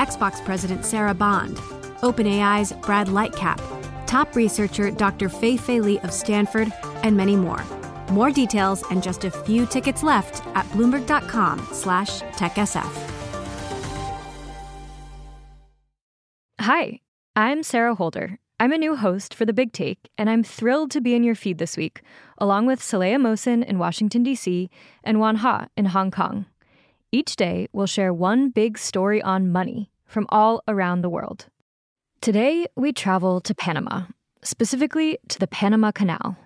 Xbox President Sarah Bond, OpenAI's Brad Lightcap, top researcher Dr. Fei Fei Li of Stanford, and many more. More details and just a few tickets left at bloomberg.com slash techsf. Hi, I'm Sarah Holder. I'm a new host for The Big Take, and I'm thrilled to be in your feed this week, along with Saleha Mohsin in Washington, D.C., and Oanh Ha in Hong Kong. Each day, we'll share one big story on money from all around the world. Today, we travel to Panama, specifically to the Panama Canal.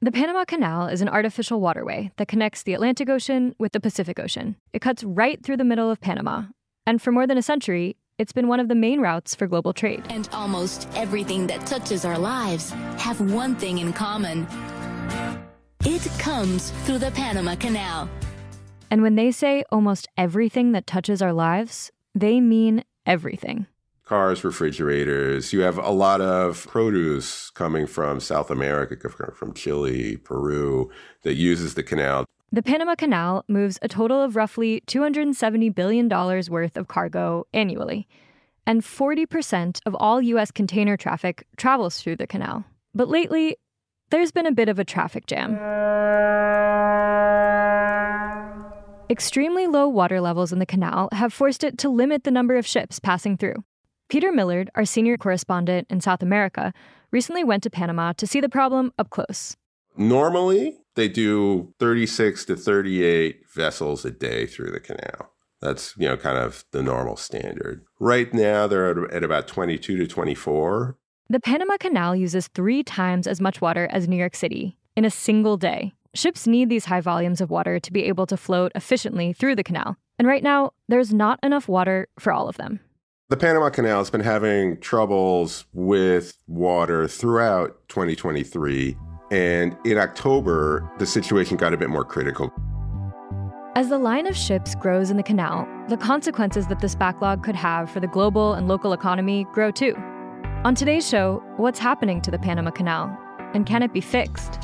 The Panama Canal is an artificial waterway that connects the Atlantic Ocean with the Pacific Ocean. It cuts right through the middle of Panama, and for more than a century, it's been one of the main routes for global trade. And almost everything that touches our lives have one thing in common. It comes through the Panama Canal. And when they say almost everything that touches our lives, they mean everything. Cars, refrigerators. You have a lot of produce coming from South America, from Chile, Peru, that uses the canal. The Panama Canal moves a total of roughly $270 billion worth of cargo annually. And 40% of all U.S. container traffic travels through the canal. But lately, there's been a bit of a traffic jam. Extremely low water levels in the canal have forced it to limit the number of ships passing through. Peter Millard, our senior correspondent in South America, recently went to Panama to see the problem up close. Normally, they do 36 to 38 vessels a day through the canal. That's, you know, kind of the normal standard. Right now, they're at about 22 to 24. The Panama Canal uses three times as much water as New York City in a single day. Ships need these high volumes of water to be able to float efficiently through the canal. And right now, there's not enough water for all of them. The Panama Canal has been having troubles with water throughout 2023. And in October, the situation got a bit more critical. As the line of ships grows in the canal, the consequences that this backlog could have for the global and local economy grow too. On today's show, what's happening to the Panama Canal? And can it be fixed?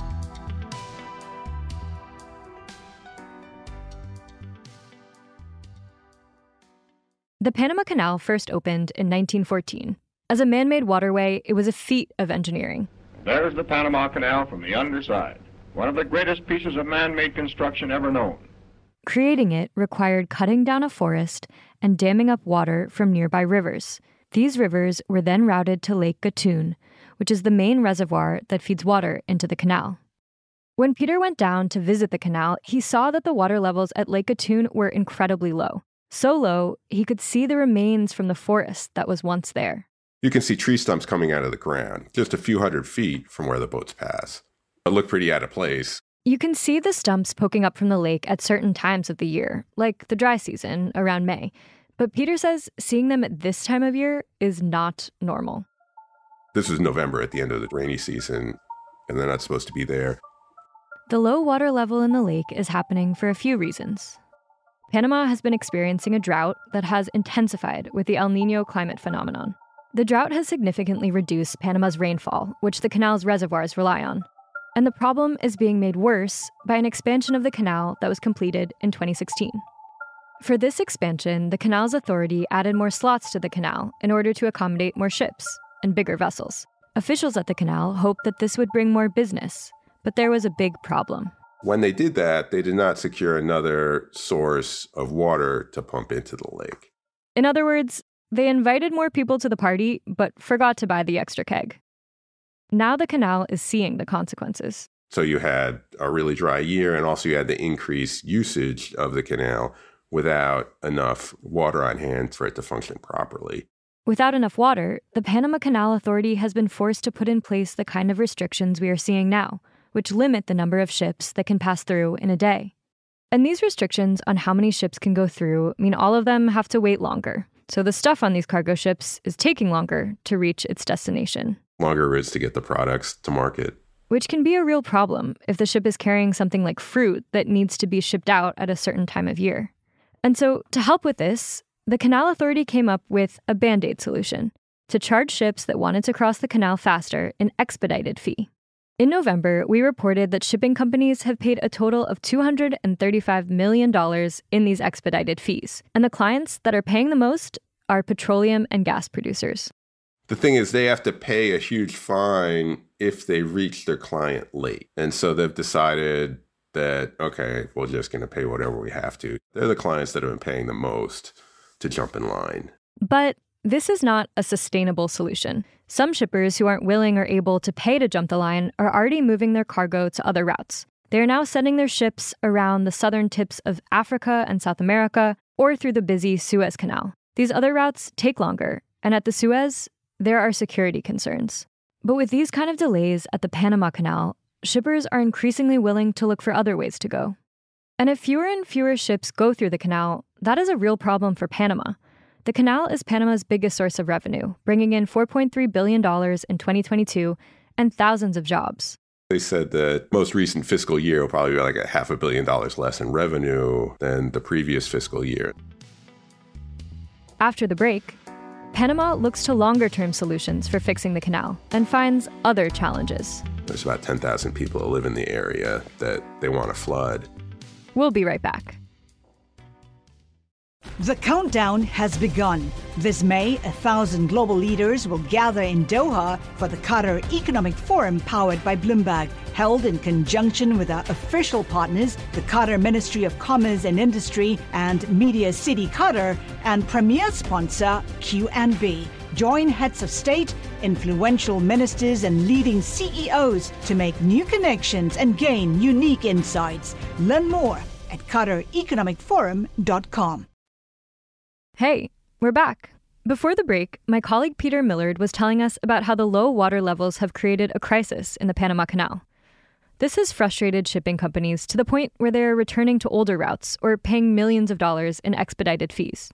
The Panama Canal first opened in 1914. As a man made waterway, it was a feat of engineering. There's the Panama Canal from the underside, one of the greatest pieces of man made construction ever known. Creating it required cutting down a forest and damming up water from nearby rivers. These rivers were then routed to Lake Gatun, which is the main reservoir that feeds water into the canal. When Peter went down to visit the canal, he saw that the water levels at Lake Gatun were incredibly low. So low, he could see the remains from the forest that was once there. You can see tree stumps coming out of the ground, just a few hundred feet from where the boats pass. It looked pretty out of place. You can see the stumps poking up from the lake at certain times of the year, like the dry season around May. But Peter says seeing them at this time of year is not normal. This is November at the end of the rainy season, and they're not supposed to be there. The low water level in the lake is happening for a few reasons. Panama has been experiencing a drought that has intensified with the El Nino climate phenomenon. The drought has significantly reduced Panama's rainfall, which the canal's reservoirs rely on. And the problem is being made worse by an expansion of the canal that was completed in 2016. For this expansion, the canal's authority added more slots to the canal in order to accommodate more ships and bigger vessels. Officials at the canal hoped that this would bring more business, but there was a big problem. When they did that, they did not secure another source of water to pump into the lake. In other words, they invited more people to the party, but forgot to buy the extra keg. Now the canal is seeing the consequences. So you had a really dry year, and also you had the increased usage of the canal without enough water on hand for it to function properly. Without enough water, the Panama Canal Authority has been forced to put in place the kind of restrictions we are seeing now which limit the number of ships that can pass through in a day. And these restrictions on how many ships can go through mean all of them have to wait longer. So the stuff on these cargo ships is taking longer to reach its destination. Longer routes to get the products to market. Which can be a real problem if the ship is carrying something like fruit that needs to be shipped out at a certain time of year. And so, to help with this, the Canal Authority came up with a band aid solution to charge ships that wanted to cross the canal faster an expedited fee. In November, we reported that shipping companies have paid a total of $235 million in these expedited fees, and the clients that are paying the most are petroleum and gas producers. The thing is, they have to pay a huge fine if they reach their client late. And so they've decided that, okay, we're just going to pay whatever we have to. They're the clients that have been paying the most to jump in line. But this is not a sustainable solution. Some shippers who aren't willing or able to pay to jump the line are already moving their cargo to other routes. They are now sending their ships around the southern tips of Africa and South America or through the busy Suez Canal. These other routes take longer, and at the Suez, there are security concerns. But with these kind of delays at the Panama Canal, shippers are increasingly willing to look for other ways to go. And if fewer and fewer ships go through the canal, that is a real problem for Panama. The canal is Panama's biggest source of revenue, bringing in $4.3 billion in 2022 and thousands of jobs. They said that most recent fiscal year will probably be like a half a billion dollars less in revenue than the previous fiscal year. After the break, Panama looks to longer term solutions for fixing the canal and finds other challenges. There's about 10,000 people that live in the area that they want to flood. We'll be right back. The countdown has begun. This May, a thousand global leaders will gather in Doha for the Qatar Economic Forum powered by Bloomberg, held in conjunction with our official partners, the Qatar Ministry of Commerce and Industry and Media City Qatar, and premier sponsor QNB. Join heads of state, influential ministers, and leading CEOs to make new connections and gain unique insights. Learn more at QatarEconomicForum.com. Hey, we're back. Before the break, my colleague Peter Millard was telling us about how the low water levels have created a crisis in the Panama Canal. This has frustrated shipping companies to the point where they're returning to older routes or paying millions of dollars in expedited fees.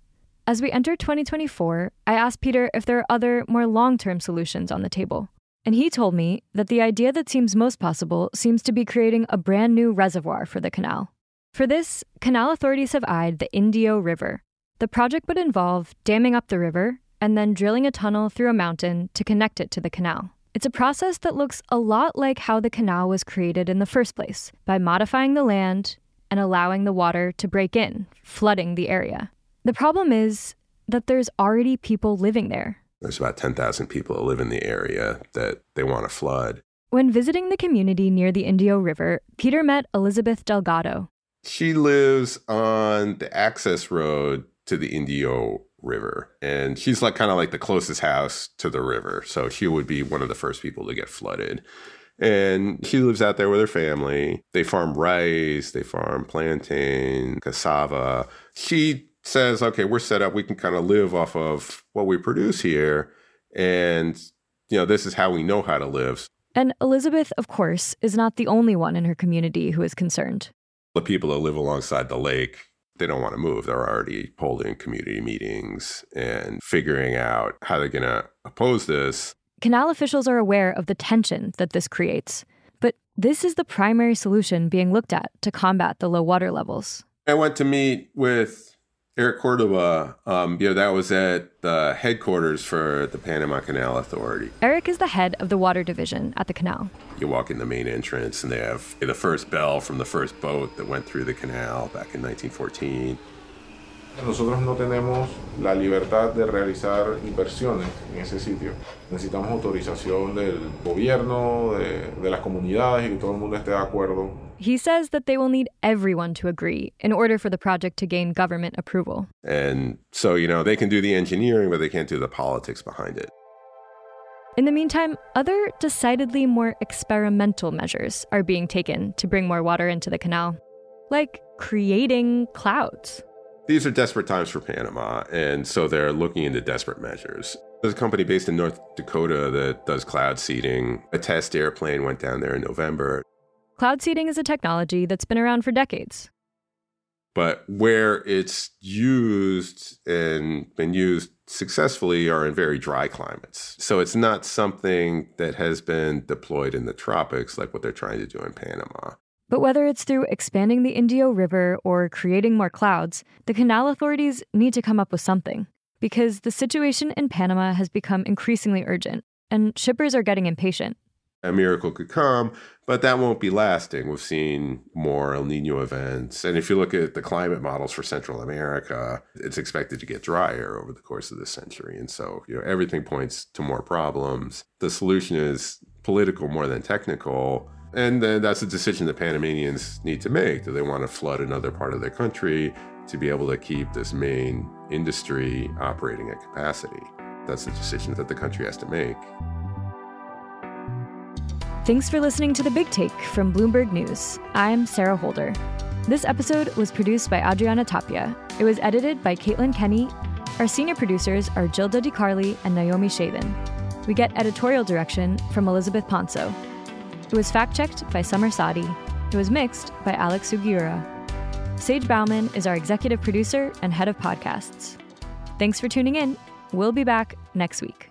As we enter 2024, I asked Peter if there are other, more long term solutions on the table. And he told me that the idea that seems most possible seems to be creating a brand new reservoir for the canal. For this, canal authorities have eyed the Indio River, the project would involve damming up the river and then drilling a tunnel through a mountain to connect it to the canal. It's a process that looks a lot like how the canal was created in the first place by modifying the land and allowing the water to break in, flooding the area. The problem is that there's already people living there. There's about 10,000 people that live in the area that they want to flood. When visiting the community near the Indio River, Peter met Elizabeth Delgado. She lives on the access road to the Indio River. And she's like kind of like the closest house to the river. So she would be one of the first people to get flooded. And she lives out there with her family. They farm rice, they farm plantain, cassava. She says, okay, we're set up. We can kind of live off of what we produce here. And, you know, this is how we know how to live. And Elizabeth, of course, is not the only one in her community who is concerned. The people that live alongside the lake they don't want to move. They're already holding community meetings and figuring out how they're going to oppose this. Canal officials are aware of the tension that this creates, but this is the primary solution being looked at to combat the low water levels. I went to meet with Eric Cordova, um, you know, that was at the headquarters for the Panama Canal Authority. Eric is the head of the water division at the canal. You walk in the main entrance, and they have the first bell from the first boat that went through the canal back in 1914. Nosotros no tenemos la libertad de realizar inversiones en ese sitio. Necesitamos autorización del gobierno, de, de las comunidades y que todo el mundo esté de acuerdo he says that they will need everyone to agree in order for the project to gain government approval. And so, you know, they can do the engineering, but they can't do the politics behind it. In the meantime, other decidedly more experimental measures are being taken to bring more water into the canal, like creating clouds. These are desperate times for Panama, and so they're looking into desperate measures. There's a company based in North Dakota that does cloud seeding. A test airplane went down there in November. Cloud seeding is a technology that's been around for decades. But where it's used and been used successfully are in very dry climates. So it's not something that has been deployed in the tropics like what they're trying to do in Panama. But whether it's through expanding the Indio River or creating more clouds, the canal authorities need to come up with something. Because the situation in Panama has become increasingly urgent, and shippers are getting impatient a miracle could come, but that won't be lasting. We've seen more El Nino events. And if you look at the climate models for Central America, it's expected to get drier over the course of this century. And so, you know, everything points to more problems. The solution is political more than technical. And then that's a decision that Panamanians need to make. Do they want to flood another part of their country to be able to keep this main industry operating at capacity? That's a decision that the country has to make. Thanks for listening to The Big Take from Bloomberg News. I'm Sarah Holder. This episode was produced by Adriana Tapia. It was edited by Caitlin Kenny. Our senior producers are Gilda DiCarli and Naomi Shavin. We get editorial direction from Elizabeth Ponsot. It was fact checked by Summer Sadi. It was mixed by Alex Sugiura. Sage Bauman is our executive producer and head of podcasts. Thanks for tuning in. We'll be back next week.